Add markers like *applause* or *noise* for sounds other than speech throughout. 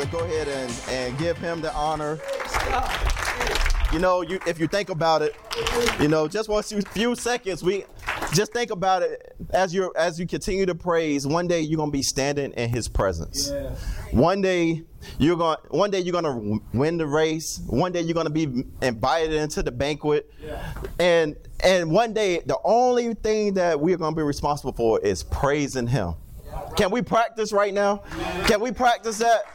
Let's go ahead and, and give him the honor. You know, you, if you think about it, you know, just for a few- seconds, we just think about it as you as you continue to praise. One day you're gonna be standing in His presence. One day you're going to One day you're gonna win the race. One day you're gonna be invited into the banquet. And and one day the only thing that we're gonna be responsible for is praising Him. Can we practice right now? Can we practice that?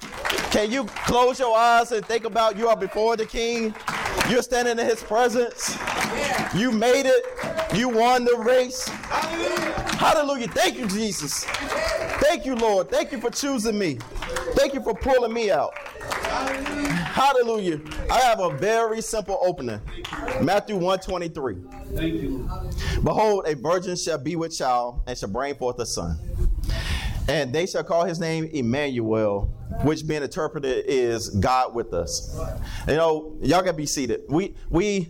Can you close your eyes and think about you are before the King? You're standing in His presence. You made it. You won the race. Hallelujah. Thank you, Jesus. Thank you, Lord. Thank you for choosing me. Thank you for pulling me out. Hallelujah. I have a very simple opening. Matthew 123. Thank you. Behold, a virgin shall be with child and shall bring forth a son. And they shall call his name Emmanuel, which being interpreted is God with us. You know, y'all gotta be seated. We we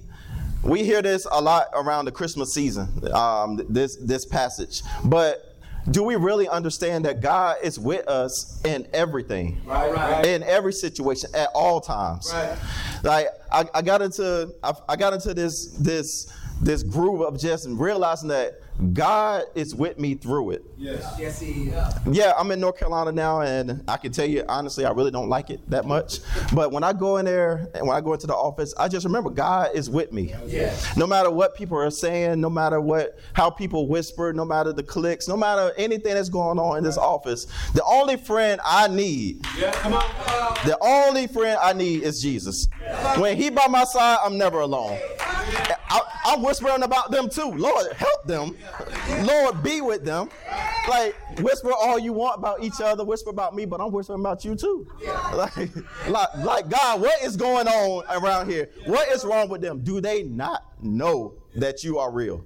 we hear this a lot around the Christmas season, um, this this passage. But do we really understand that God is with us in everything? Right, right. in every situation at all times. Right. Like I, I got into I, I got into this this this groove of just realizing that God is with me through it. Yes. Yes, he Yeah, I'm in North Carolina now, and I can tell you honestly, I really don't like it that much. But when I go in there and when I go into the office, I just remember God is with me. Yes. No matter what people are saying, no matter what how people whisper, no matter the clicks, no matter anything that's going on in this office, the only friend I need Yeah, come on. Come on. the only friend I need is Jesus. When He by my side, I'm never alone. I, I'm whispering about them too. Lord, help them. Lord, be with them. Like whisper all you want about each other, whisper about me, but I'm whispering about you too. *laughs* Like, like, like God, what is going on around here? What is wrong with them? Do they not know that you are real?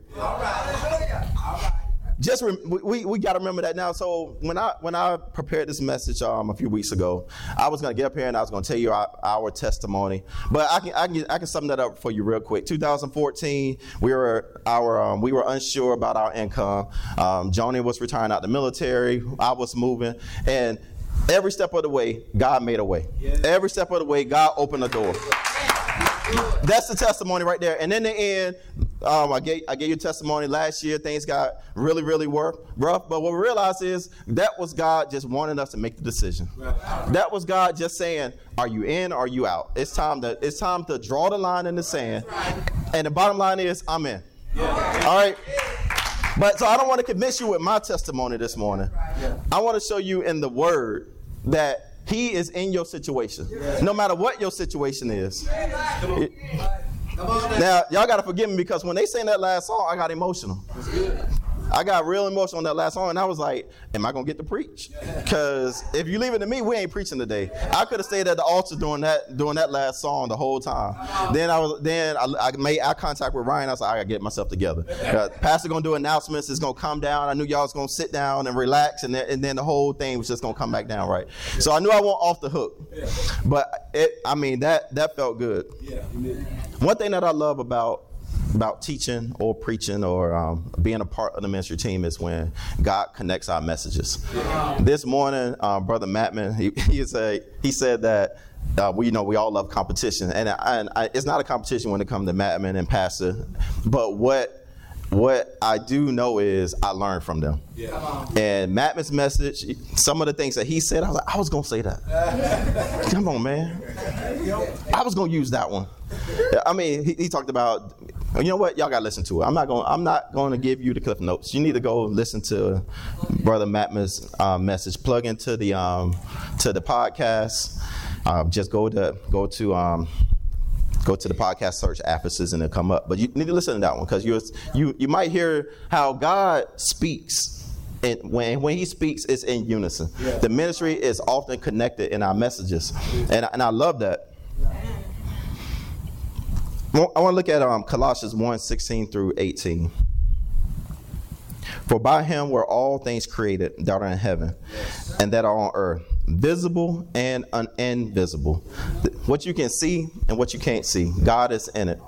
Just rem- we- we, got to remember that now. So when I when I prepared this message um, a few weeks ago, I was going to get up here and I was going to tell you our, our testimony. But I can I can I can sum that up for you real quick. 2014, we were our um, we were unsure about our income. Um, Joni was retiring out the military. I was moving and. Every step of the way, God made a way. Every step of the way, God opened a door. That's the testimony right there. And in the end, um, I gave I gave you testimony last year. Things got really, really rough. But what we realized is that was God just wanting us to make the decision. That was God just saying, "Are you in? Or are you out? It's time to it's time to draw the line in the sand." And the bottom line is, I'm in. All right. But so I don't want to convince you with my testimony this morning. I want to show you in the Word that He is in your situation, no matter what your situation is. Now, y'all got to forgive me because when they sang that last song, I got emotional. I got real emotional on that last song, and I was like, "Am I gonna get to preach?" *laughs* Because if you leave it to me, we ain't preaching today. I could have stayed at the altar during that during that last song the whole time. Then I was then I, I made eye contact with Ryan. I was like, "I gotta get myself together." *laughs* Uh, Pastor gonna do announcements. It's gonna come down. I knew y'all was gonna sit down and relax, and then, and then the whole thing was just gonna come back down, right? So I knew I went off the hook. But it, I mean, that that felt good. One thing that I love about about teaching or preaching or um, being a part of the ministry team is when God connects our messages. This morning, uh, Brother Mattman, he, *laughs* he said he said that. Uh, we you know we all love competition, and, I, and I, it's not a competition when it comes to Mattman and Pastor. But what what I do know is I learn from them. Yeah. And Mattman's message, some of the things that he said, I was like, I was gonna say that. *laughs* Come on, man. I was gonna use that one. I mean, he, he talked about, you know what? Y'all gotta listen to it. I'm not going. I'm not going to give you the cliff notes. You need to go listen to Brother Mattman's uh, message. Plug into the um, to the podcast. Uh, just go to go to um, go to the podcast search Ephesus and it'll come up. But you need to listen to that one because you you you might hear how God speaks and when when he speaks, it's in unison. Yeah. The ministry is often connected in our messages, and and I love that. I want to look at um, Colossians 1 16 through 18. For by him were all things created that are in heaven and that are on earth, visible and un- invisible. What you can see and what you can't see, God is in it.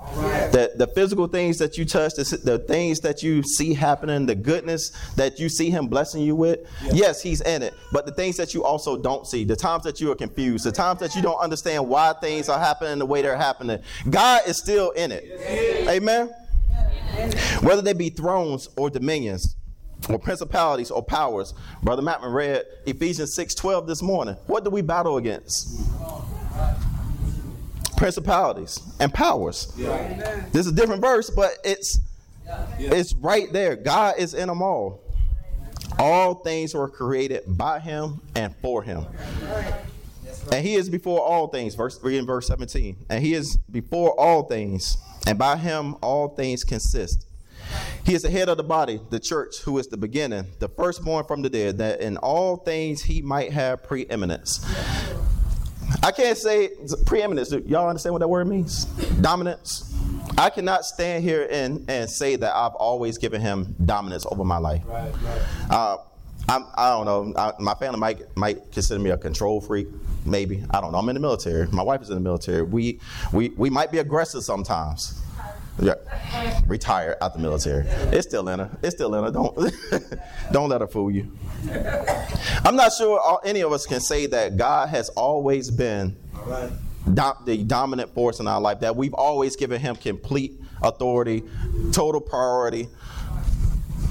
The, the physical things that you touch, the, the things that you see happening, the goodness that you see him blessing you with, yes, he's in it. But the things that you also don't see, the times that you are confused, the times that you don't understand why things are happening the way they're happening, God is still in it. Amen whether they be thrones or dominions or principalities or powers. Brother Mattman read Ephesians 6:12 this morning. What do we battle against? Principalities and powers. This is a different verse, but it's it's right there. God is in them all. All things were created by him and for him. And he is before all things. Verse read in verse 17. And he is before all things, and by him all things consist. He is the head of the body, the church, who is the beginning, the firstborn from the dead, that in all things he might have preeminence. I can't say preeminence. Do Y'all understand what that word means? Dominance. I cannot stand here and, and say that I've always given him dominance over my life. Right, right. Uh, I'm, I don't know. I, my family might might consider me a control freak. Maybe I don't know. I'm in the military. My wife is in the military. We we we might be aggressive sometimes. Yeah, retired out the military. It's still in her. It's still in her. Don't *laughs* don't let her fool you. I'm not sure all, any of us can say that God has always been dom- the dominant force in our life. That we've always given Him complete authority, total priority.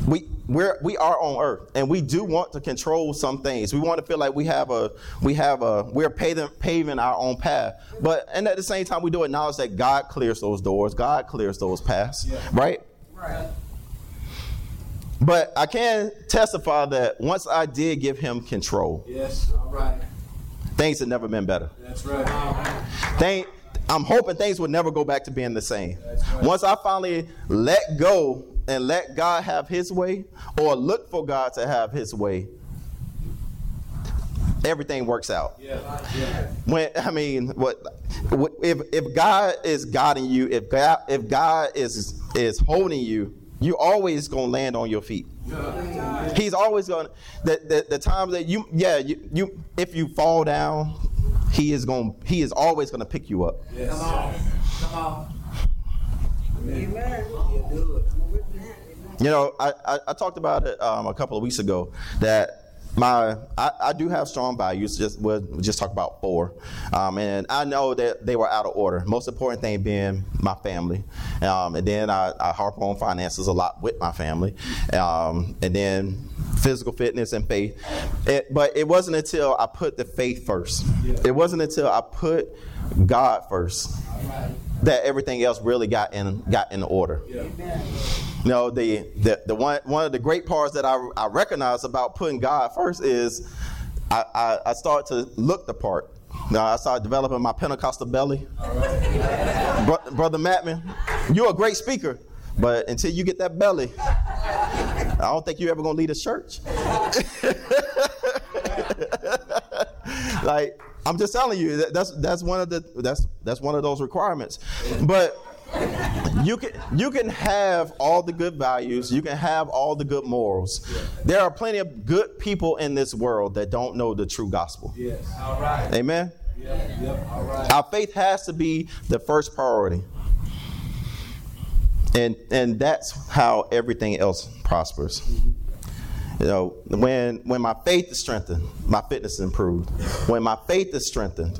We we're we are on earth, and we do want to control some things. We want to feel like we have a we have a we're paving paving our own path. But and at the same time, we do acknowledge that God clears those doors. God clears those paths. Yeah. Right. But I can testify that once I did give him control, Yes. All right. things had never been better. That's right. Thing, I'm hoping things would never go back to being the same. Right. Once I finally let go and let God have His way, or look for God to have His way, everything works out. Yeah. Yeah. When I mean, what what- if if God is guiding you, if God if God is is holding you, you always gonna land on your feet. He's always gonna the the, the times that you yeah you, you if you fall down, he is going to he is always gonna pick you up. Yes. You know, I, I, I talked about it um, a couple of weeks ago that my I, I do have strong values. Just we'll just talk about four, um, and I know that they were out of order. Most important thing being my family, um, and then I, I harp on finances a lot with my family, um, and then physical fitness and faith. It, but it wasn't until I put the faith first. It wasn't until I put God first that everything else really got in got in order. Yeah. You know, the, the, the one, one of the great parts that I, I recognize about putting God first is I, I, I start to look the part. Now, I started developing my Pentecostal belly. Bro- Brother Mattman, you're a great speaker, but until you get that belly, I don't think you're ever going to lead a church. *laughs* like, I'm just telling you, that, that's, that's, one of the, that's, that's one of those requirements. But you can you can have all the good values you can have all the good morals there are plenty of good people in this world that don't know the true gospel Yes. All right. amen Yep. Yep. All right. our faith has to be the first priority and and that's how everything else prospers mm-hmm. You know when when my faith is strengthened my fitness improved. When my faith is strengthened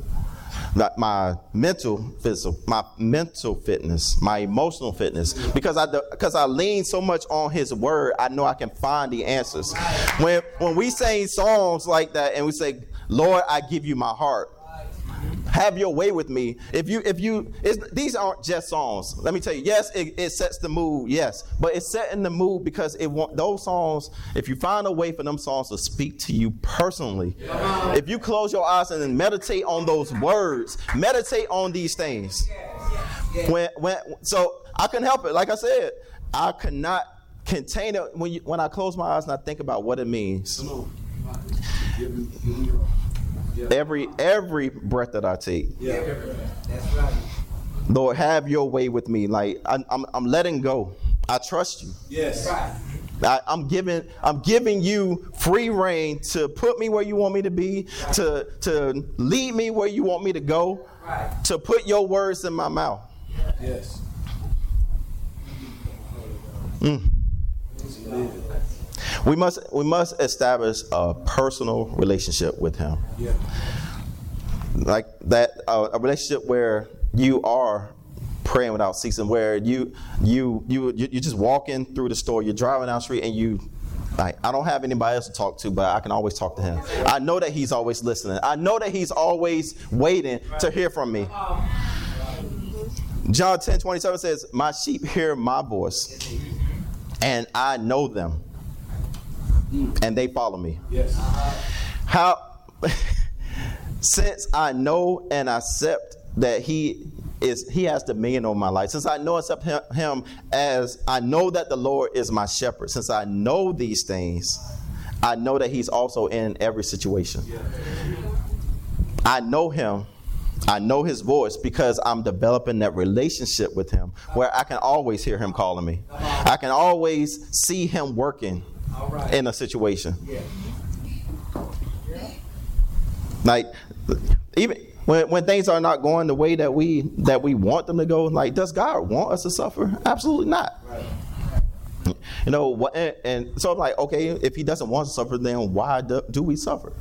my, my mental physical my mental fitness my emotional fitness because i because i lean so much on his word i know i can find the answers. When when we sing songs like that and we say lord i give you my heart have your way with me. If you, if you, these aren't just songs. Let me tell you. Yes, it, it sets the mood. Yes, but it's setting the mood because it want those songs. If you find a way for them songs to speak to you personally, if you close your eyes and meditate on those words, meditate on these things. When, when, so I couldn't help it. Like I said, I could not it When you, when I close my eyes and I think about what it means, Yeah. every every breath that I take, Yeah. That's right. Lord, have Your way with me. Like I'm, I'm, I'm letting go. I trust You. Yes. Right. I, I'm giving I'm giving you free rein to put me where you want me to be, to to lead me where you want me to go, Right. to put your words in my mouth. Yes. Mm. We must we must establish a personal relationship with him. Yeah. Like that uh, a relationship where you are praying without ceasing where you you you you you're just walking through the store, you're driving down the street and you like I don't have anybody else to talk to, but I can always talk to him. I know that he's always listening. I know that he's always waiting to hear from me. John 10 27 says, My sheep hear my voice, and I know them, and they follow me. Yes. How, *laughs* since I know and accept that He is, He has dominion over my life, since I know accept him, him as I know that the Lord is my shepherd, since I know these things, I know that He's also in every situation. I know Him. I know his voice because I'm developing that relationship with him where I can always hear him calling me. I can always see him working right. in a situation. Yeah. Like even when, when things are not going the way that we that we want them to go, like does God want us to suffer? Absolutely not. Right. You know what? And, and so I'm like, okay, if He doesn't want us to suffer, then why do, do we suffer?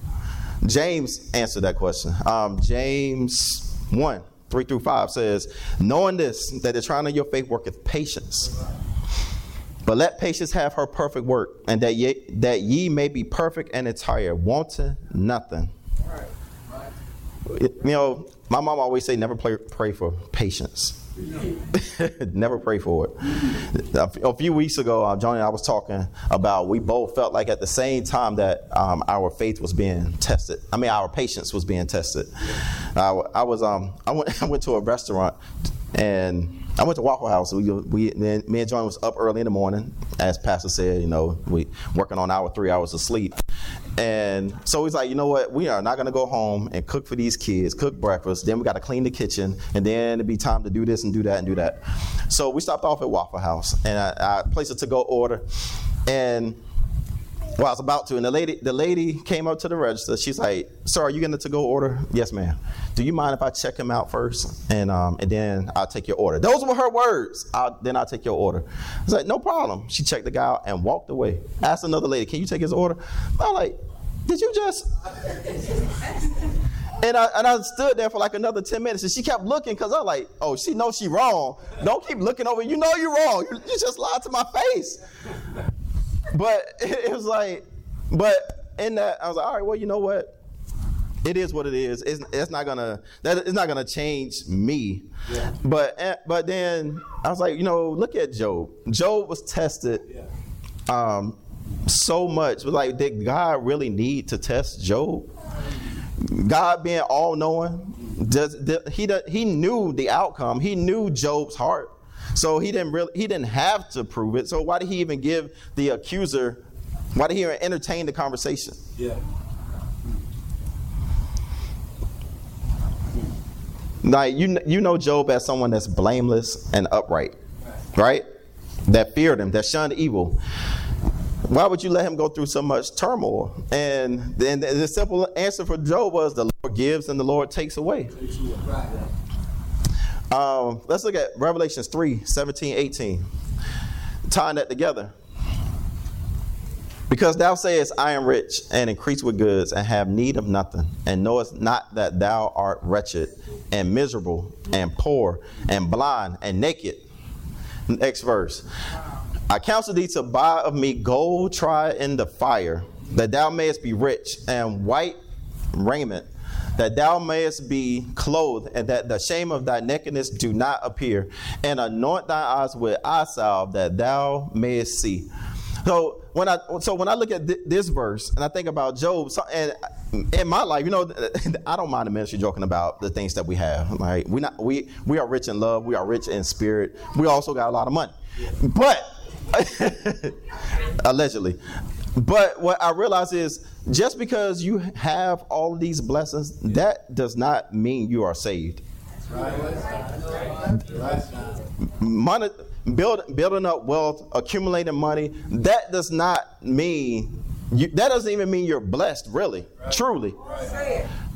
James answered that question. Um, James one three through five says, knowing this that the trying of your faith worketh patience. But let patience have her perfect work, and that ye, that ye may be perfect and entire, wanting nothing. You know, my mom always say, never pray, pray for patience. *laughs* never pray for it. A few weeks ago, uh, Johnny and I was talking about we both felt like at the same time that um, our faith was being tested. I mean, our patience was being tested. I, I was um, I went *laughs* I went to a restaurant and I went to Waffle House. We, we me and John was up early in the morning, as Pastor said. You know, we working on our three hours of sleep, and so he's like, you know what? We are not going to go home and cook for these kids, cook breakfast. Then we got to clean the kitchen, and then it'd be time to do this and do that and do that. So we stopped off at Waffle House, and I, I placed a to-go order, and well, I was about to, and the lady, the lady came up to the register. She's like, "Sir, are you getting a to-go order?" "Yes, ma'am." "Do you mind if I check him out first, and um, and then I'll take your order?" Those were her words. I'll, then I'll take your order. I was like, "No problem." She checked the guy out and walked away. Asked another lady, "Can you take his order?" I'm like, "Did you just?" *laughs* And I, and I stood there for like another 10 minutes and she kept looking because I'm like, oh, she knows she wrong. Don't keep looking over. You know you're wrong. You, you just lied to my face. But *laughs* it was like, but in that, I was like, all right, well, you know what? It is what it is. It's, it's not gonna that it's not gonna change me. Yeah. But eh, but then I was like, you know, look at Job. Job was tested Yeah. um, so much. Like, did God really need to test Job? God being all knowing, does did- he do- he knew the outcome. He knew Job's heart, so he didn't really he didn't have to prove it. So why did he even give the accuser? Why did he even entertain the conversation? Yeah. Like you you know Job as someone that's blameless and upright, right? That feared him, that shunned evil. Why would you let him go through so much turmoil? And then the simple answer for Job was the Lord gives and the Lord takes away. Right. Um, let's look at Revelations 3 17, 18. Tying that together. Because thou sayest, I am rich and increase with goods and have need of nothing, and knowest not that thou art wretched and miserable and poor and blind and naked. Next verse. I counsel thee to buy of me gold tried in the fire, that thou mayest be rich, and white raiment, that thou mayest be clothed, and that the shame of thy nakedness do not appear, and anoint thy eyes with eye salve, that thou mayest see. So when I so when I look at thi- this verse and I think about Job, so, and in my life, you know, *laughs* I don't mind the ministry joking about the things that we have. Like we not we we are rich in love, we are rich in spirit. We also got a lot of money, but *laughs* allegedly. But what I realize is just because you have all these blessings, that does not mean you are saved. Money, build, building up wealth, accumulating money, that does not mean you, that doesn't even mean you're blessed, really, truly.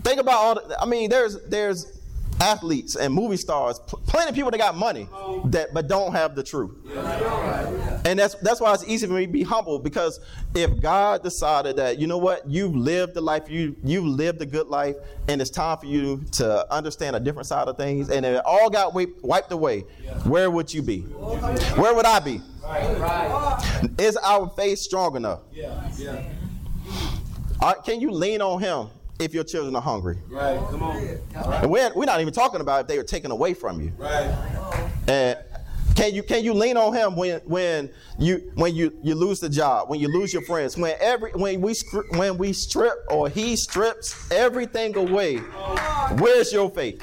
Think about all. The, I mean, there's there's athletes and movie stars, pl- plenty of people that got money that but don't have the truth. And that's that's why it's easy for me to be humble because if God decided that you know what you've lived the life you you've lived a good life and it's time for you to understand a different side of things and it all got wiped, wiped away, where would you be? Where would I be? Is our faith strong enough? Uh, can you lean on Him if your children are hungry? Right, come on. And we're, we're not even talking about if they were taken away from you. Right. And can you can you lean on him when when you when you you lose the job, when you lose your friends, when every when we when we strip or he strips everything away? Where's your faith?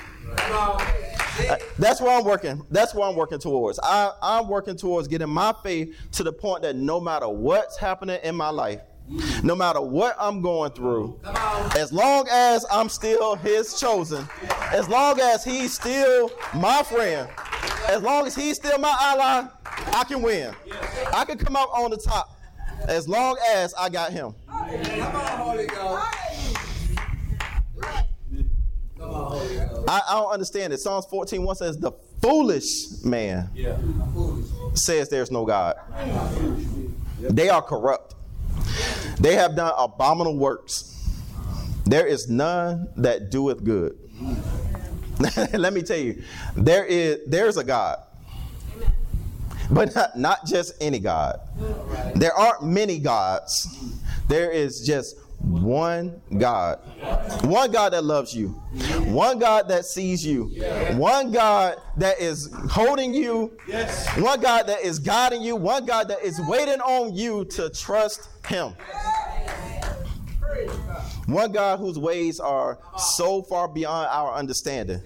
That's where I'm working. That's where I'm working towards. I, I'm working towards getting my faith to the point that no matter what's happening in my life, no matter what I'm going through, as long as I'm still His chosen, as long as He's still my friend, as long as He's still my ally, I can win. I can come out on the top as long as I got Him. I, I don't understand it. Psalms 14 1 says, The foolish man says there's no God. They are corrupt. They have done abominable works. There is none that doeth good. *laughs* Let me tell you, there is there's a God. But not, not just any God. There aren't many gods. There is just one God. One God that loves you. One God that sees you. One God that is holding you. One God that is guiding you. One God that is waiting on you to trust Him. One God whose ways are so far beyond our understanding.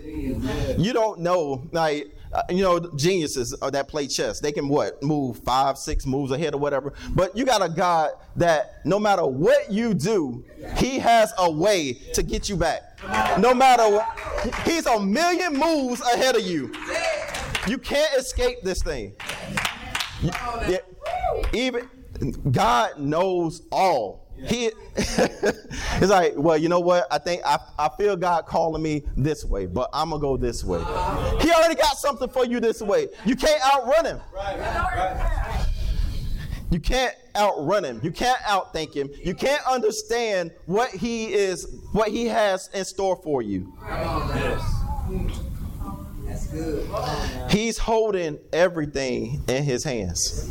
You don't know, like, uh, you know, geniuses uh, that play chess. They can what move five, six moves ahead or whatever. But you got a God that no matter what you do, He has a way to get you back. No matter what, He's a million moves ahead of you. You can't escape this thing. Even God knows all. He *laughs* it's like, well, you know what? I think I, I feel God calling me this way, but I'm gonna go this way. He already got something for you this way. You can't outrun him. You can't outrun him. You can't outthink him. You can't understand what he is, what he has in store for you. Yes. That's good. He's holding everything in his hands.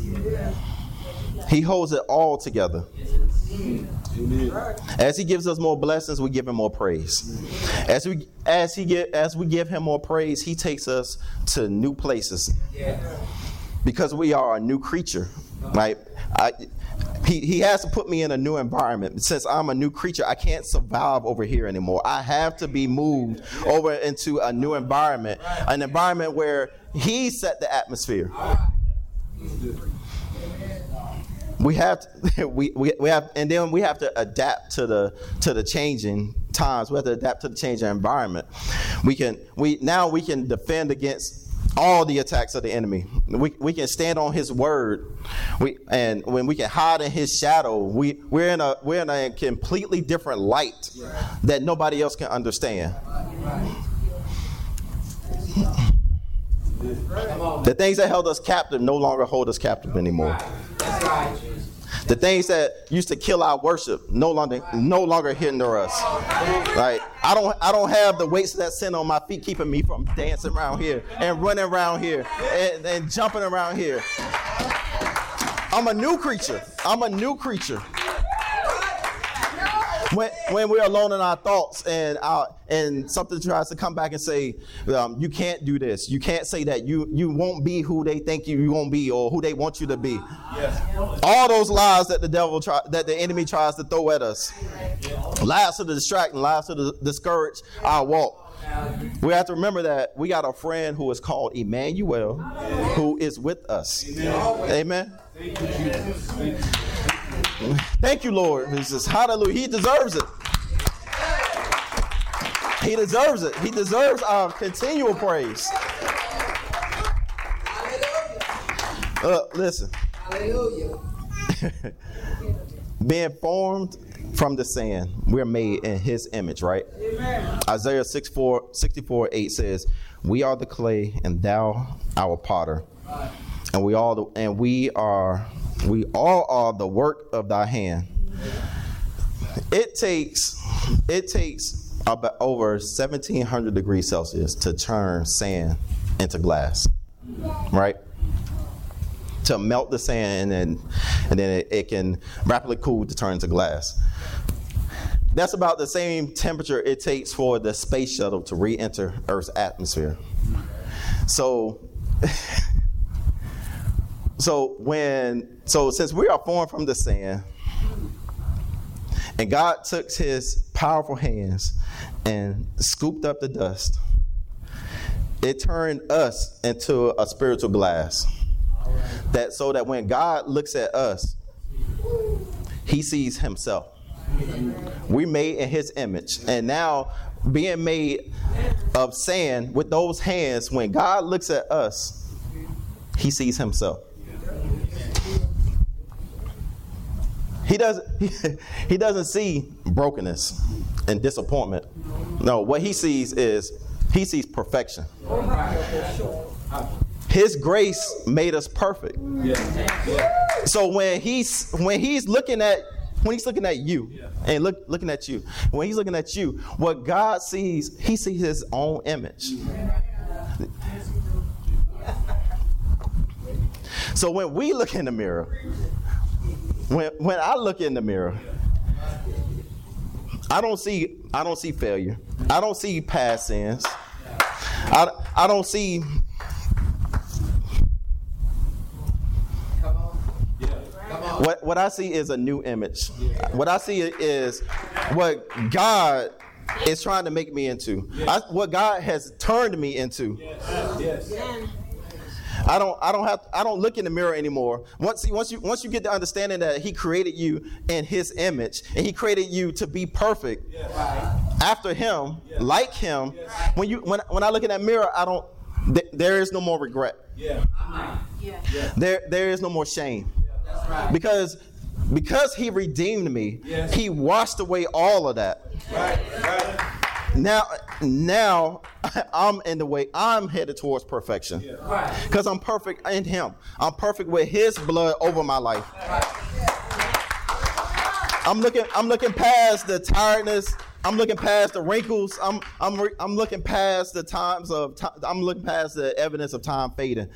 He holds it all together. As he gives us more blessings, we give him more praise. As we as he get as we give him more praise, he takes us to new places. Because we are a new creature. Right? I he, he has to put me in a new environment. Since I'm a new creature, I can't survive over here anymore. I have to be moved over into a new environment, an environment where he set the atmosphere. We have to, *laughs* we, we, we have and then we have to adapt to the to the changing times. We have to adapt to the changing environment. We can we now we can defend against all the attacks of the enemy. We, we can stand on his word. We and when we can hide in his shadow, we, we're in a we're in a completely different light that nobody else can understand. The things that held us captive no longer hold us captive anymore. The things that used to kill our worship no longer no longer hinder us. Right? I don't I don't have the weights of that sin on my feet keeping me from dancing around here and running around here and, and jumping around here. I'm a new creature. I'm a new creature. When, when we're alone in our thoughts and our, and something tries to come back and say, um, you can't do this, you can't say that, you you won't be who they think you, you won't be or who they want you to be. All those lies that the devil try, that the enemy tries to throw at us, lies to distract and lies to discourage our walk. We have to remember that we got a friend who is called Emmanuel, who is with us. Amen. Thank you, Lord. Jesus. Hallelujah. He deserves it. He deserves it. He deserves our continual praise. Uh, listen. Hallelujah. *laughs* Being formed from the sand, we're made in his image, right? Amen. Isaiah 64, 64 8 says, We are the clay and thou our potter. And we all the, and we are we all are the work of thy hand. It takes it takes about over 1700 degrees Celsius to turn sand into glass. Right? To melt the sand and and then it, it can rapidly cool to turn into glass. That's about the same temperature it takes for the space shuttle to re enter Earth's atmosphere. So, *laughs* so when so since we are formed from the sand, and God took his powerful hands and scooped up the dust, it turned us into a spiritual glass. That so that when God looks at us, he sees himself. We made in his image. And now being made of sand with those hands, when God looks at us, he sees himself. He doesn't he, doesn't see brokenness and disappointment. No, what he sees is he sees perfection. His grace made us perfect. So when he's when he's looking at when he's looking at you and look looking at you, when he's looking at you, what God sees, he sees his own image. So when we look in the mirror, when when I look in the mirror, I don't see I don't see failure. I don't see past sins. I, I don't see what what I see is a new image. What I see is what God is trying to make me into. I, what God has turned me into. I don't I don't have I don't look in the mirror anymore. Once once you once you get the understanding that he created you in his image and he created you to be perfect after him, like him, when you when when I look in that mirror, I don't th- there is no more regret. There there is no more shame. Because because he redeemed me, he washed away all of that. Now, now *laughs* I'm in the way. I'm headed towards perfection because I'm perfect in Him. I'm perfect with His blood over my life. I'm looking. I'm looking past the tiredness. I'm looking past the wrinkles. I'm I'm I'm looking past the times of. Ti- I'm looking past the evidence of time fading.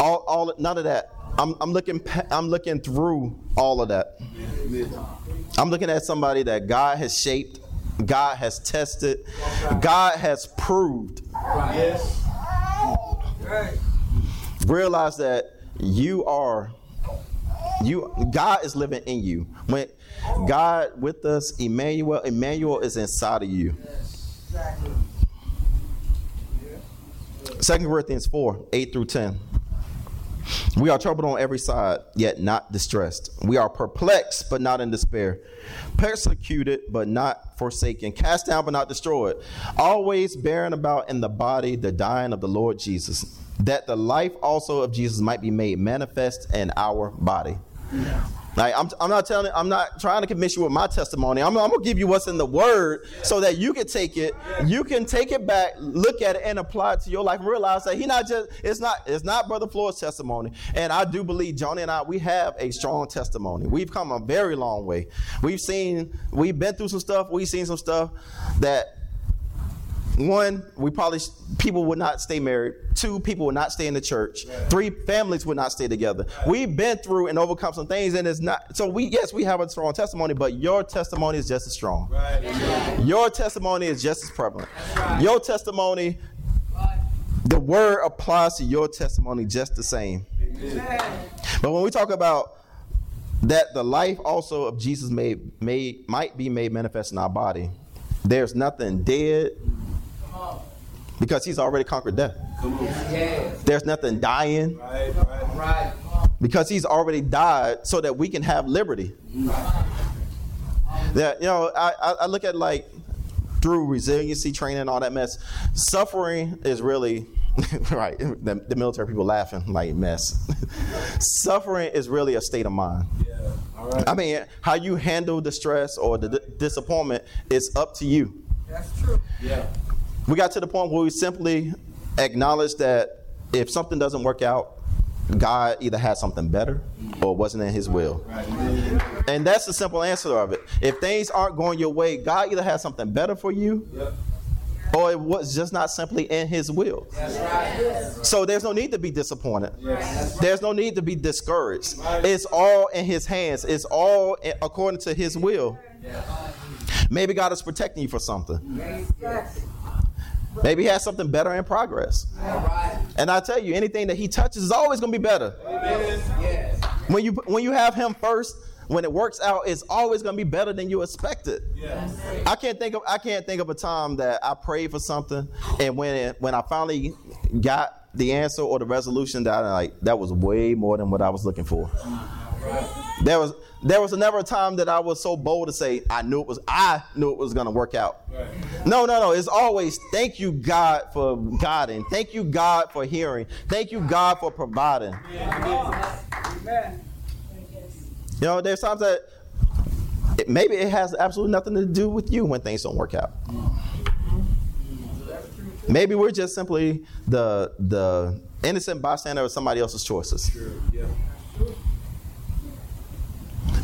All, all, none of that. I'm, I'm looking. I'm looking through all of that. I'm looking at somebody that God has shaped, God has tested, God has proved. Realize that you are you God is living in you. When God with us, Emmanuel, Emmanuel is inside of you. Second Corinthians 4, 8 through 10. We are troubled on every side, yet not distressed. We are perplexed, but not in despair. Persecuted, but not forsaken. Cast down, but not destroyed. Always bearing about in the body the dying of the Lord Jesus, that the life also of Jesus might be made manifest in our body. I'm, I'm not telling, I'm not trying to convince you with my testimony. I'm, I'm gonna give you what's in the Word so that you can take it, you can take it back, look at it, and apply it to your life. and Realize that he not just, it's not, it's not Brother Floyd's testimony. And I do believe Johnny and I, we have a strong testimony. We've come a very long way. We've seen, we've been through some stuff. We've seen some stuff that one, we probably people would not stay married. Two, people would not stay in the church. Three, families would not stay together. We've been through and overcome some things, and it's not. So we, yes, we have a strong testimony, but your testimony is just as strong. Your testimony is just as prevalent. Your testimony, the word applies to your testimony just the same. But when we talk about that the life also of Jesus made, made might be made manifest in our body, there's nothing dead because he's already conquered death. There's nothing dying Right, right. Right. because he's already died so that we can have liberty. That you know, I, I, look at like through resiliency training and all that mess. Suffering is really *laughs* right. The, the military people laughing like mess. *laughs* Suffering is really a state of mind. Yeah. All right. I mean, how you handle the stress or the d- disappointment is up to you. That's true. Yeah. We got to the point where we simply acknowledge that if something doesn't work out, God either had something better or wasn't in his will. And that's the simple answer of it. If things aren't going your way, God either has something better for you or it was just not simply in his will. So there's no need to be disappointed. Yes. There's no need to be discouraged. It's all in his hands. It's all according to his will. Maybe God is protecting you for something. Yes. Maybe he has something better in progress. And I tell you, anything that he touches is always going to be better. When you when you have him first, when it works out, it's always going to be better than you expected. I can't think of I can't think of a time that I prayed for something and when it, when I finally got the answer or the resolution that I like that was way more than what I was looking for. There was there was never a time that I was so bold to say I knew it was I knew it was going to work out. Right. No, no, no. It's always thank you God for guiding. Thank you God for hearing. Thank you God for providing. Amen. You know, there's times that it, maybe it has absolutely nothing to do with you when things don't work out. Maybe we're just simply the the innocent bystander of somebody else's choices. Sure. Yeah.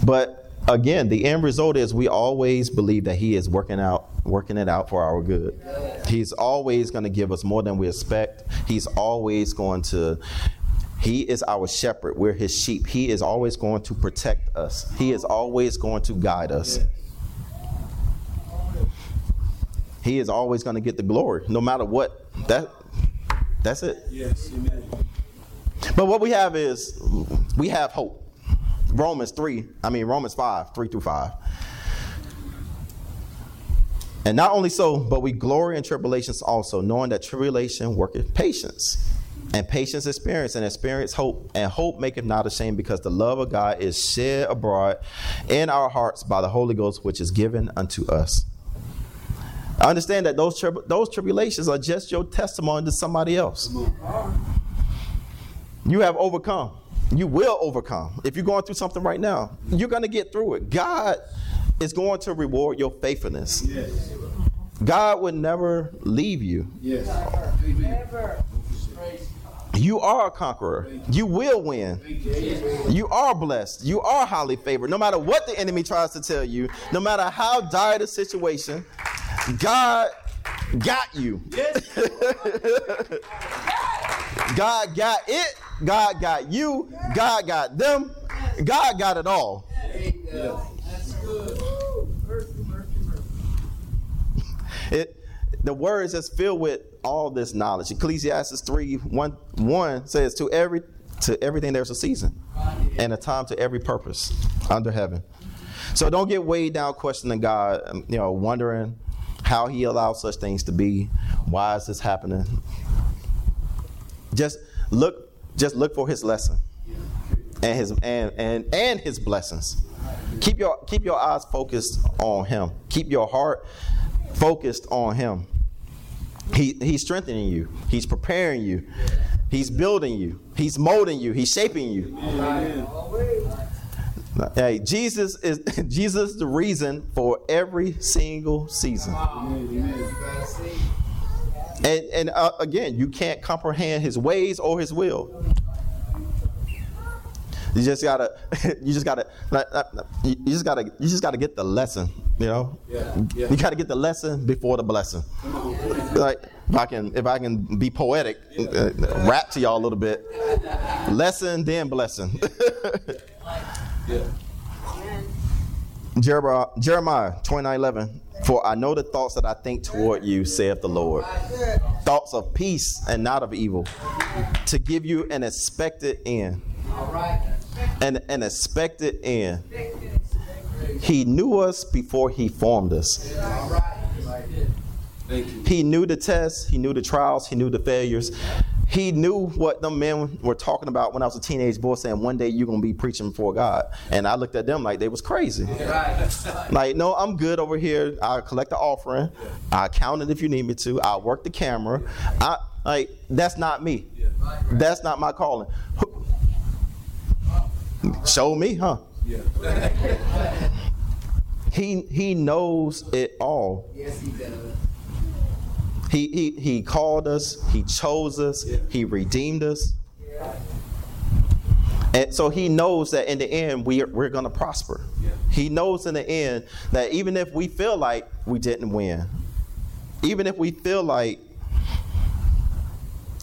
But again, the end result is we always believe that He is working out, working it out for our good. He's always going to give us more than we expect. He's always going to. He is our shepherd. We're His sheep. He is always going to protect us. He is always going to guide us. He is always going to get the glory, no matter what. That that's it. Yes. Amen. But what we have is we have hope. Romans 3, I mean Romans 5, 3 through 5. And not only so, but we glory in tribulations also, knowing that tribulation worketh patience. And patience experience, and experience hope, and hope maketh not ashamed, because the love of God is shed abroad in our hearts by the Holy Ghost, which is given unto us. I understand that those trib- those tribulations are just your testimony to somebody else. You have overcome. You will overcome. If you're going through something right now, you're going to get through it. God is going to reward your faithfulness. Yes. God would never leave you. Yes. You are a conqueror. You will win. You are blessed. You are highly favored. No matter what the enemy tries to tell you, no matter how dire the situation, God got you. *laughs* God got it. God got you. God got them. God got it all. It, the word is just filled with all this knowledge. Ecclesiastes 3 1, 1 says, to, every, to everything there's a season and a time to every purpose under heaven. So don't get weighed down questioning God, um, you know, wondering how he allows such things to be. Why is this happening? Just look, just look for his lesson and his and and, and his blessings. Keep your keep your eyes focused on him. Keep your heart focused on him. He he's strengthening you. He's preparing you. He's building you. He's molding you. He's shaping you. Hey, Jesus is *laughs* Jesus is the reason for every single season. And and uh, again, you can't comprehend his ways or his will. You just gotta, *laughs* you just gotta, you you just gotta, you just gotta get the lesson. You know, Yeah. Yeah. you gotta get the lesson before the blessing. Like if I can, if I can be poetic, uh, rap to y'all a little bit. Lesson then blessing. *laughs* Yeah. Jeremiah, Jeremiah 29 11. For I know the thoughts that I think toward you, saith the Lord. Thoughts of peace and not of evil, to give you an expected end. Right. An, expected end. He knew us before he formed us. He knew the tests, he knew the trials, he knew the failures. He knew what the men were talking about when I was a teenage boy, saying one day you're gonna be preaching before God. And I looked at them like they was crazy. Like, no, I'm good over here. I collect the offering. I count it if you need me to. I work the camera. I like that's not me. That's not my calling. Show me, huh? *laughs* He he knows it all. Yes, he does. He, he, he called us, He chose us, He redeemed us. And so He knows that in the end we are, we're going to prosper. He knows in the end that even if we feel like we didn't win, even if we feel like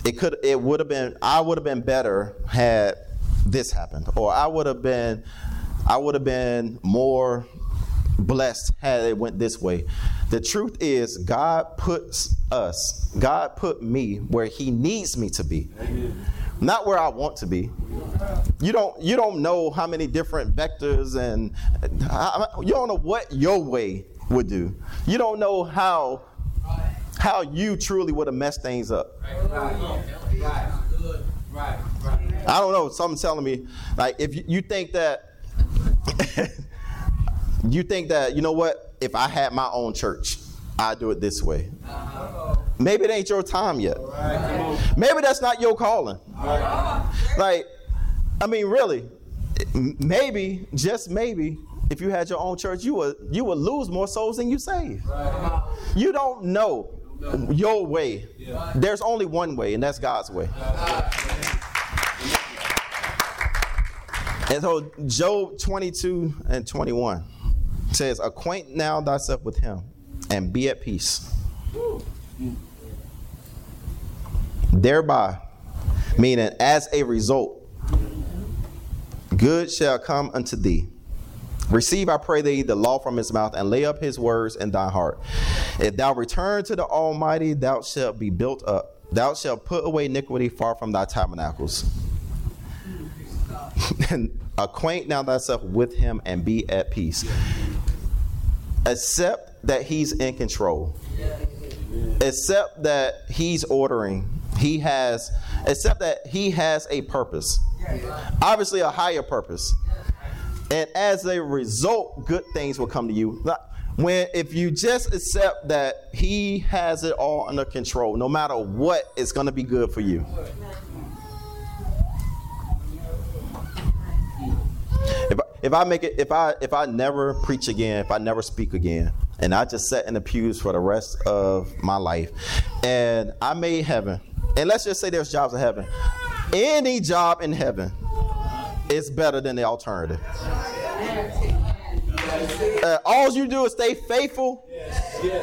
it could it would have been I would have been better had this happened or I would have been I would have been more blessed had it went this way. The truth is God puts us, God put me where he needs me to be. Not where I want to be. You don't you don't know how many different vectors and you don't know what your way would do. You don't know how how you truly would have messed things up. I don't know. Something's telling me, like, if you, you think that, *laughs* you think that, you know what? If I had my own church, I'd do it this way. Maybe it ain't your time yet. Maybe that's not your calling. Like, I mean, really, maybe, just maybe, if you had your own church, you would you would lose more souls than you save. You don't know your way. There's only one way, and that's God's way. And so Job 22 and 21 says, Acquaint now thyself with him and be at peace. Thereby, meaning as a result, good shall come unto thee. Receive, I pray thee, the law from his mouth, and lay up his words in thy heart. If thou return to the Almighty, thou shalt be built up. Thou shalt put away iniquity far from thy tabernacles. *laughs* and acquaint now thyself with him and be at peace. Accept that he's in control. Accept that he's ordering. He has, accept that he has a purpose. Obviously, a higher purpose. And as a result, good things will come to you. When if you just accept that he has it all under control, no matter what, it's going to be good for you. If I, make it, if I if I never preach again, if I never speak again, and I just sat in the pews for the rest of my life, and I made heaven, and let's just say there's jobs in heaven, any job in heaven is better than the alternative. Uh, all you do is stay faithful,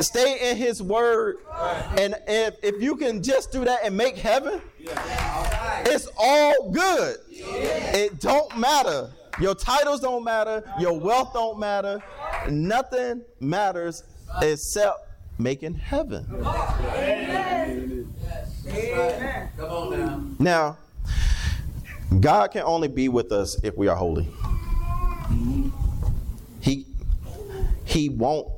stay in His Word, and if, if you can just do that and make heaven, it's all good. It don't matter. Your titles don't matter. Your wealth don't matter. Nothing matters except making heaven. Come on now. Now, God can only be with us if we are holy. He He won't.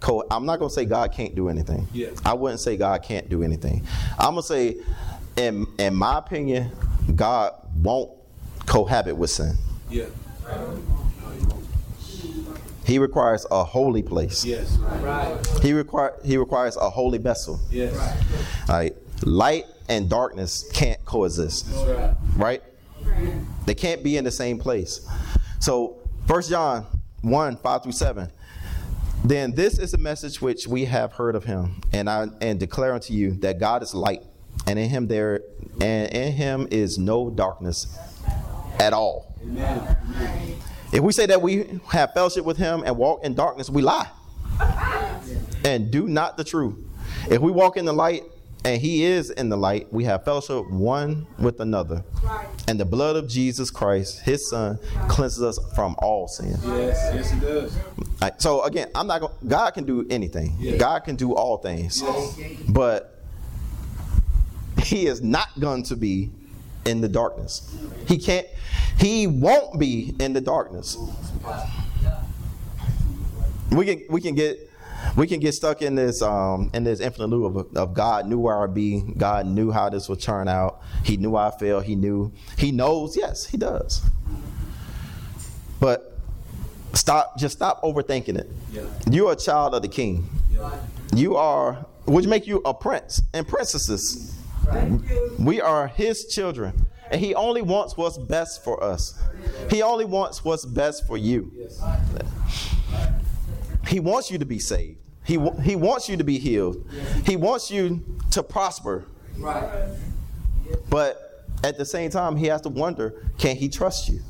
Co- I'm not gonna say God can't do anything. Yeah. I wouldn't say God can't do anything. I'm gonna say, in in my opinion, God won't cohabit with sin. Yeah. He requires a holy place. Yes. He require He requires a holy vessel. Yes. Right? Light and darkness can't coexist. Right. right? They can't be in the same place. So, First John 1 5 through 7. Then this is the message which we have heard of him, and I and declare unto you that God is light, and in him there and in him is no darkness at all. If we say that we have fellowship with him and walk in darkness, we lie. And do not the truth. If we walk in the light and he is in the light, we have fellowship one with another. And the blood of Jesus Christ, his son, cleanses us from all sin. Yes. Yes, it does. Like, so again, I'm not going God can do anything. God can do all things. But he is not going to be in the darkness. He can't he won't be in the darkness. We can we can get we can get stuck in this um, in this infinite loop of, of God knew where I'd be. God knew how this would turn out. He knew I fail. He knew. He knows. Yes, he does. But stop. Just stop overthinking it. Yeah. You're a child of the King. Yeah. You are, which make you a prince and princesses. We are His children, and He only wants what's best for us. He only wants what's best for you. He wants you to be saved. He, wa- he wants you to be healed. He wants you to prosper. Right. But at the same time, he has to wonder, can he trust you?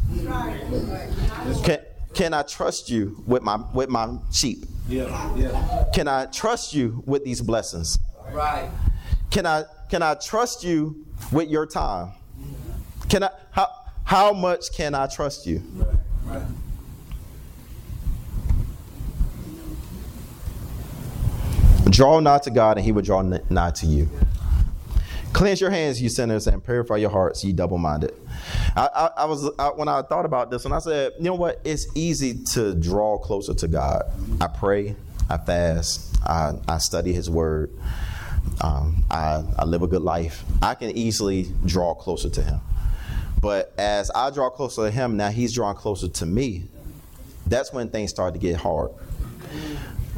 Can, can I trust you with my with my sheep? Yeah, yeah. Can I trust you with these blessings? Right. Can I can I trust you with your time? Can I how how much can I trust you? Draw nigh to God, and He will draw nigh to you. Cleanse your hands, you sinners, and purify your hearts, ye double-minded. I, I, I was I, when I thought about this, and I said, you know what? It's easy to draw closer to God. I pray, I fast, I, I study His Word, um, I, I live a good life. I can easily draw closer to Him. But as I draw closer to Him, now He's drawing closer to me. That's when things start to get hard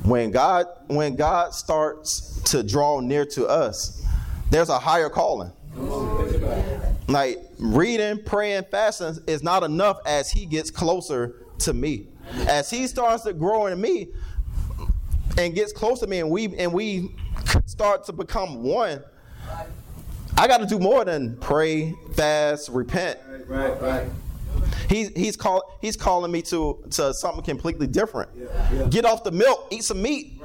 when God when God starts to draw near to us, there's a higher calling. Like reading, praying, fasting is not enough as he gets closer to me. As he starts to grow in me and gets close to me and we and we start to become one, I got to do more than pray, fast, repent. Right, right. He's he's call he's calling me to to something completely different. Get off the milk, eat some meat.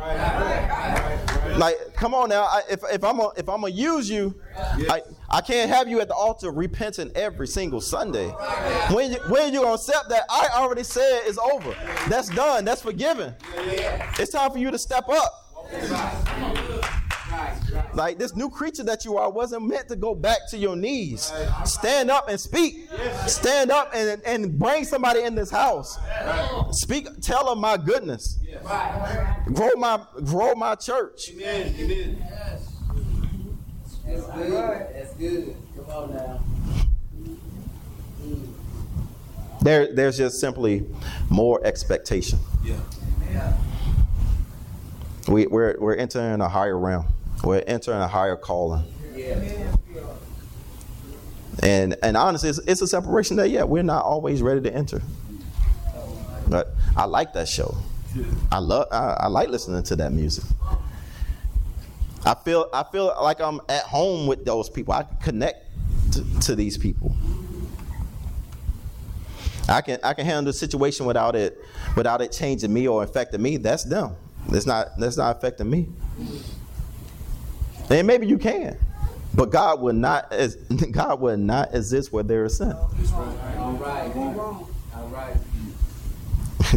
Like, come on now. I, if if I'm a, if I'm gonna use you, I I can't have you at the altar repenting every single Sunday. When you, when you gonna accept that? I already said it's over. That's done. That's forgiven. It's time for you to step up. Like this new creature that you are wasn't meant to go back to your knees. Stand up and speak. Stand up and, and bring somebody in this house. Speak, tell them my goodness. Grow my grow my church. Amen, amen. That's good. That's good. Come on now. There, there's just simply more expectation. Yeah. We, we're, we're entering a higher realm. We're entering a higher calling. And and honestly, it's, it's a separation that yeah, we're not always ready to enter. But I like that show. I love I, I like listening to that music. I feel I feel like I'm at home with those people. I connect to, to these people. I can I can handle the situation without it without it changing me or affecting me. That's them. That's not that's not affecting me. And maybe you can. But God will not *laughs* God will not exist where there is sin. All right. *laughs* All right.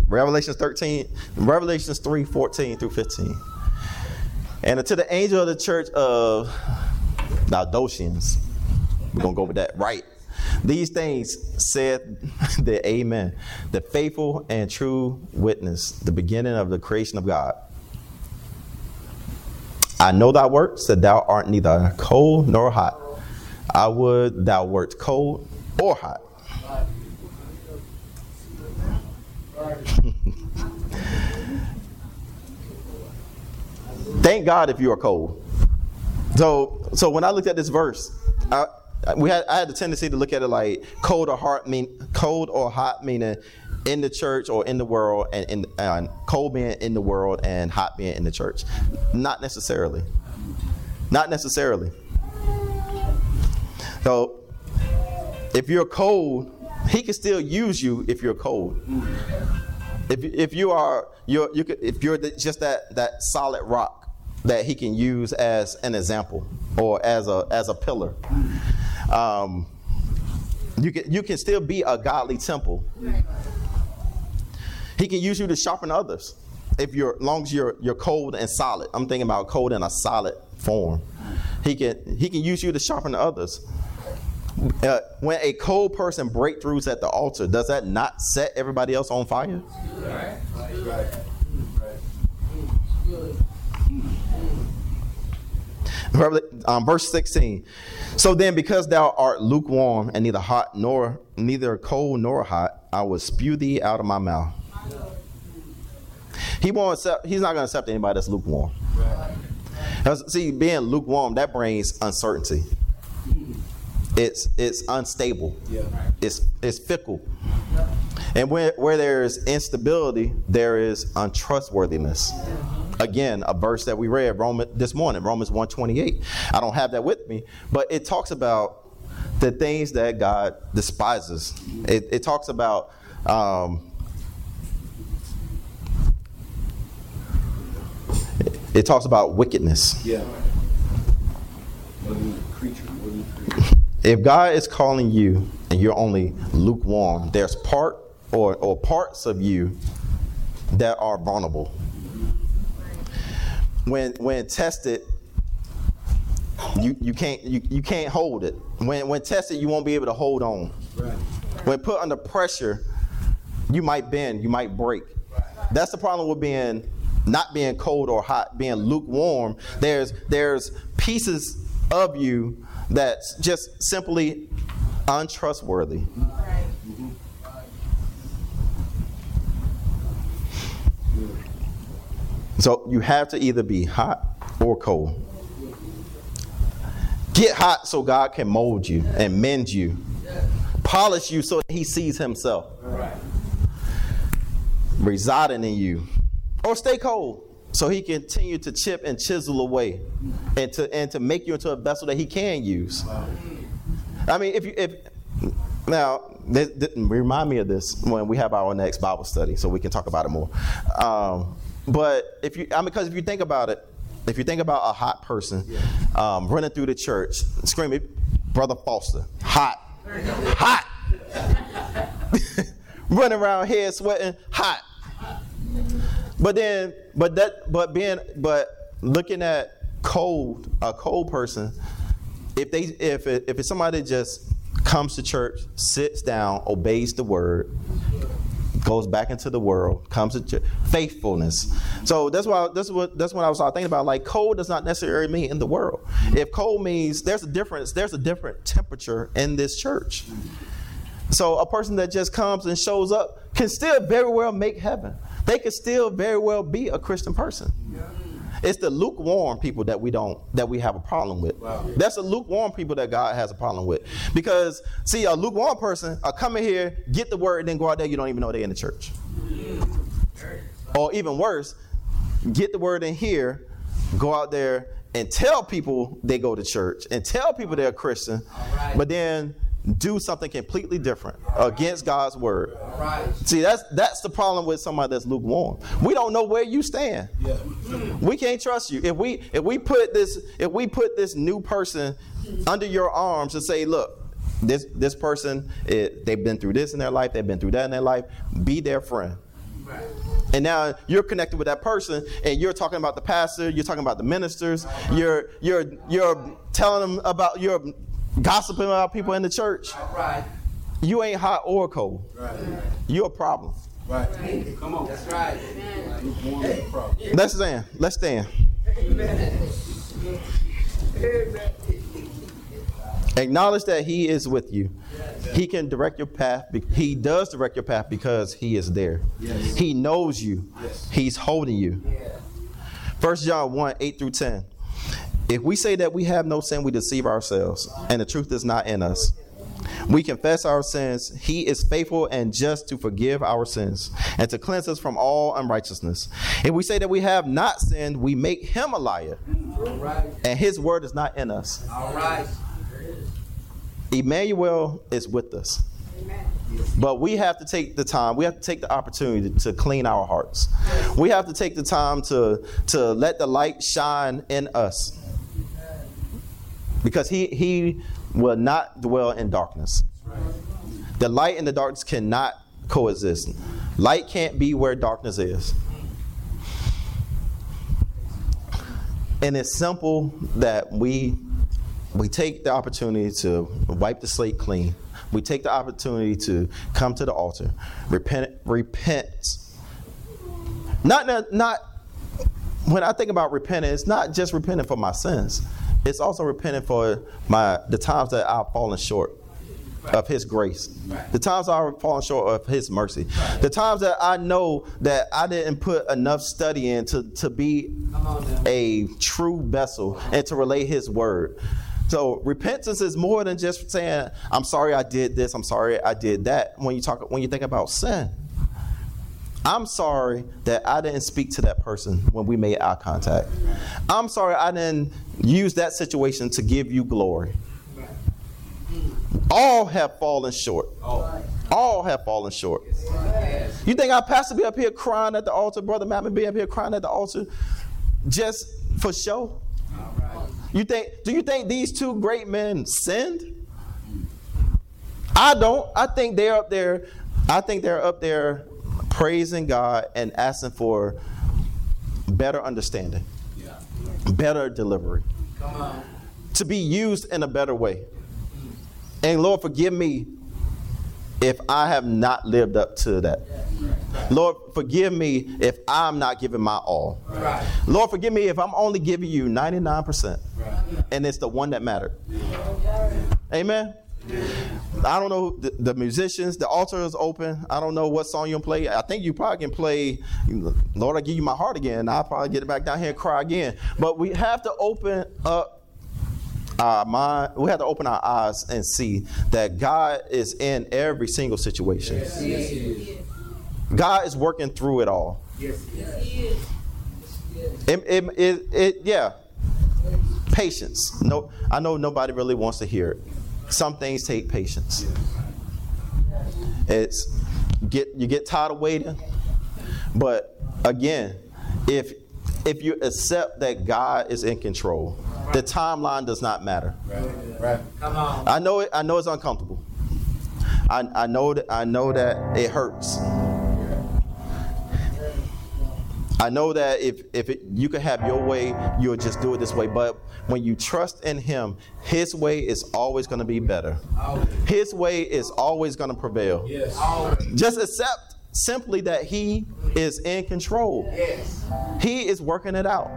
Revelations 13, Revelations 3, 14 through 15. And to the angel of the church of Laodiceans, we're gonna go with that right. These things said the Amen, the faithful and true witness, the beginning of the creation of God. I know thy works, that thou art neither cold nor hot. I would thou wert cold or hot. *laughs* Thank God if you are cold. So, so when I looked at this verse, I, we had I had the tendency to look at it like cold or hot mean cold or hot meaning in the church or in the world, and, and, and cold being in the world and hot being in the church. Not necessarily. Not necessarily. So, if you're cold, he can still use you if you're cold. If, if you are you're, you could, if you're the, just that that solid rock that he can use as an example or as a as a pillar, um, you can you can still be a godly temple. He can use you to sharpen others. If you're, as long as you're you're cold and solid, I'm thinking about cold in a solid form. He can he can use you to sharpen others. Uh, when a cold person breakthroughs at the altar, does that not set everybody else on fire? Right, right. Um, verse 16. So then, because thou art lukewarm and neither hot nor neither cold nor hot, I will spew thee out of my mouth. He won't accept. He's not going to accept anybody that's lukewarm. See, being lukewarm that brings uncertainty. It's it's unstable. It's it's fickle. And where, where there's instability, there is untrustworthiness. Again, a verse that we read Roman, this morning, Romans 128. I don't have that with me, but it talks about the things that God despises. It, it talks about um, it talks about wickedness. Yeah. creature? creature? If God is calling you and you're only lukewarm, there's part or, or parts of you that are vulnerable. When when tested, you, you can't you, you can't hold it. When when tested, you won't be able to hold on. Right. When put under pressure, you might bend, you might break. That's the problem with being not being cold or hot, being lukewarm. There's there's pieces of you that's just simply untrustworthy. So you have to either be hot or cold. Get hot so God can mold you and mend you, polish you so he sees himself residing in you. Or stay cold so he can continue to chip and chisel away and to and to make you into a vessel that he can use. I mean, if you if now th- th- remind me of this when we have our next Bible study, so we can talk about it more. Um, but if you, I mean, because if you think about it, if you think about a hot person um, running through the church, screaming, "Brother Foster, hot, hot," *laughs* running around here sweating, hot. But then, but that, but being, but looking at cold, a cold person, if they, if it, if it's somebody that just comes to church, sits down, obeys the word, goes back into the world, comes to faithfulness. So that's why that's what that's what I was thinking about. Like cold does not necessarily mean in the world. If cold means there's a difference, there's a different temperature in this church. So a person that just comes and shows up can still very well make heaven. They could still very well be a Christian person. It's the lukewarm people that we don't that we have a problem with. That's the lukewarm people that God has a problem with. Because see, a lukewarm person, a come in here, get the word, and then go out there, you don't even know they're in the church. Or even worse, get the word in here, go out there and tell people they go to church and tell people they're a Christian, but then do something completely different against God's word. See, that's that's the problem with somebody that's lukewarm. We don't know where you stand. Yeah. We can't trust you. If we if we put this if we put this new person under your arms and say, look, this this person it, they've been through this in their life, they've been through that in their life, be their friend. And now you're connected with that person, and you're talking about the pastor, you're talking about the ministers, you're you're you're telling them about you're gossiping about people in the church. Right. You ain't hot or cold. Right. You're a problem. Right. Come on. That's right. Lukewarm is a problem. Let's stand. Let's stand. Acknowledge that He is with you. He can direct your path. He does direct your path because He is there. Yes. He knows you. Yes. He's holding you. First John 1 8 through 10. If we say that we have no sin, we deceive ourselves, and the truth is not in us. We confess our sins. He is faithful and just to forgive our sins and to cleanse us from all unrighteousness. If we say that we have not sinned, we make him a liar, and his word is not in us. All right. Emmanuel is with us. But we have to take the time, we have to take the opportunity to, to clean our hearts. We have to take the time to, to let the light shine in us. Because he, he will not dwell in darkness. The light and the darkness cannot coexist. Light can't be where darkness is. And it's simple that we we take the opportunity to wipe the slate clean. We take the opportunity to come to the altar, repent, repent. Not not when I think about repenting, it's not just repenting for my sins. It's also repenting for my the times that I've fallen short of his grace. The times I've fallen short of his mercy. The times that I know that I didn't put enough study in to, to be a true vessel and to relay his word. So repentance is more than just saying, I'm sorry I did this, I'm sorry I did that. When you talk when you think about sin. I'm sorry that I didn't speak to that person when we made eye contact. I'm sorry I didn't use that situation to give you glory. All have fallen short. All have fallen short. You think our pastor be up here crying at the altar, Brother Matt be up here crying at the altar just for show? You think do you think these two great men sinned? I don't. I think they're up there. I think they're up there praising God and asking for better understanding, better delivery, to be used in a better way. And Lord, forgive me if I have not lived up to that. Lord, forgive me if I'm not giving my all. Right. Lord, forgive me if I'm only giving you 99% right. and it's the one that mattered. Amen. I don't know the, the, musicians. The altar is open. I don't know what song you'll play. I think you probably can play "Lord, I Give You My Heart" again. I'll probably get it back down here and cry again. But we have to open up our mind. We have to open our eyes and see that God is in every single situation. Yes, God is working through it all. Yes, it, it, it, it, yeah. Patience. No, I know nobody really wants to hear it. Some things take patience. It's get you get tired of waiting, but again, if if you accept that God is in control, the timeline does not matter. Right. Right. Come on. I know it. I know it's uncomfortable. I, I know that. I know that it hurts. I know that if if it, you could have your way, you'll just do it this way. But when you trust in Him, His way is always going to be better. His way is always going to prevail. Yes. Just accept simply that He is in control. Yes. He is working it out.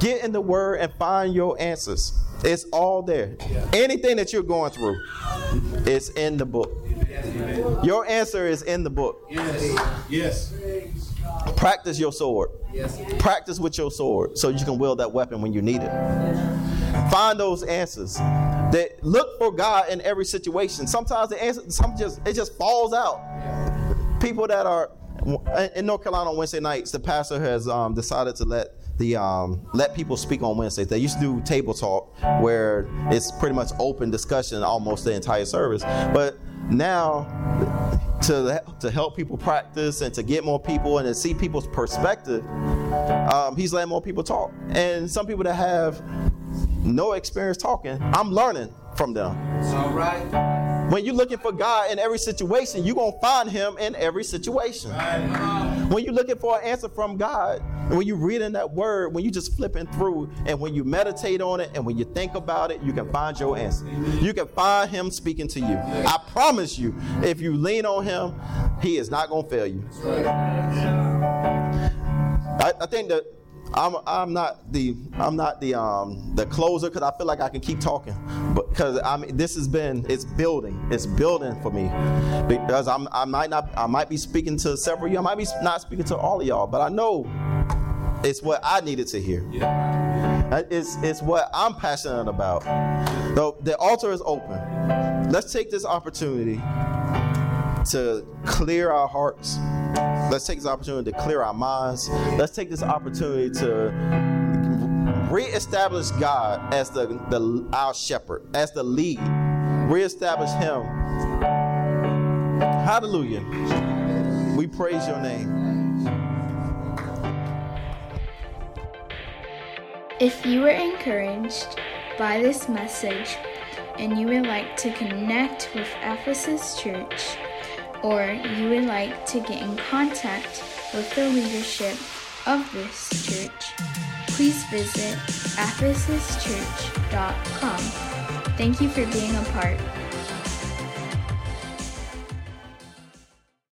Get in the Word and find your answers. It's all there. Yeah. Anything that you're going through, it's in the book. Your answer is in the book. Yes. Yes. Practice your sword. Yes. Practice with your sword so you can wield that weapon when you need it. Find those answers. That look for God in every situation. Sometimes the answer, some just it just falls out. People that are in North Carolina on Wednesday nights, the pastor has um, decided to let the um, let people speak on Wednesdays. They used to do table talk where it's pretty much open discussion almost the entire service, but now to to help people practice and to get more people and to see people's perspective, um, he's letting more people talk. And some people that have no experience talking, I'm learning from them. It's all right. When you're looking for God in every situation, you're going to find Him in every situation. Right. When you're looking for an answer from God, when you're reading that word, when you're just flipping through, and when you meditate on it, and when you think about it, you can find your answer. You can find Him speaking to you. I promise you, if you lean on Him, He is not going to fail you. I, I think that I'm I'm not the I'm not the um the closer because I feel like I can keep talking, but because I mean this has been it's building it's building for me because I'm I might not I might be speaking to several of you I might be not speaking to all of y'all, but I know it's what I needed to hear. Yeah. It's it's what I'm passionate about. So the altar is open. Let's take this opportunity to clear our hearts. Let's take this opportunity to clear our minds. Let's take this opportunity to reestablish God as the, the our shepherd, as the lead. Reestablish Him. Hallelujah. We praise your name. If you were encouraged by this message and you would like to connect with Ephesus Church, or you would like to get in contact with the leadership of this church, please visit ephesuschurch.com. Thank you for being a part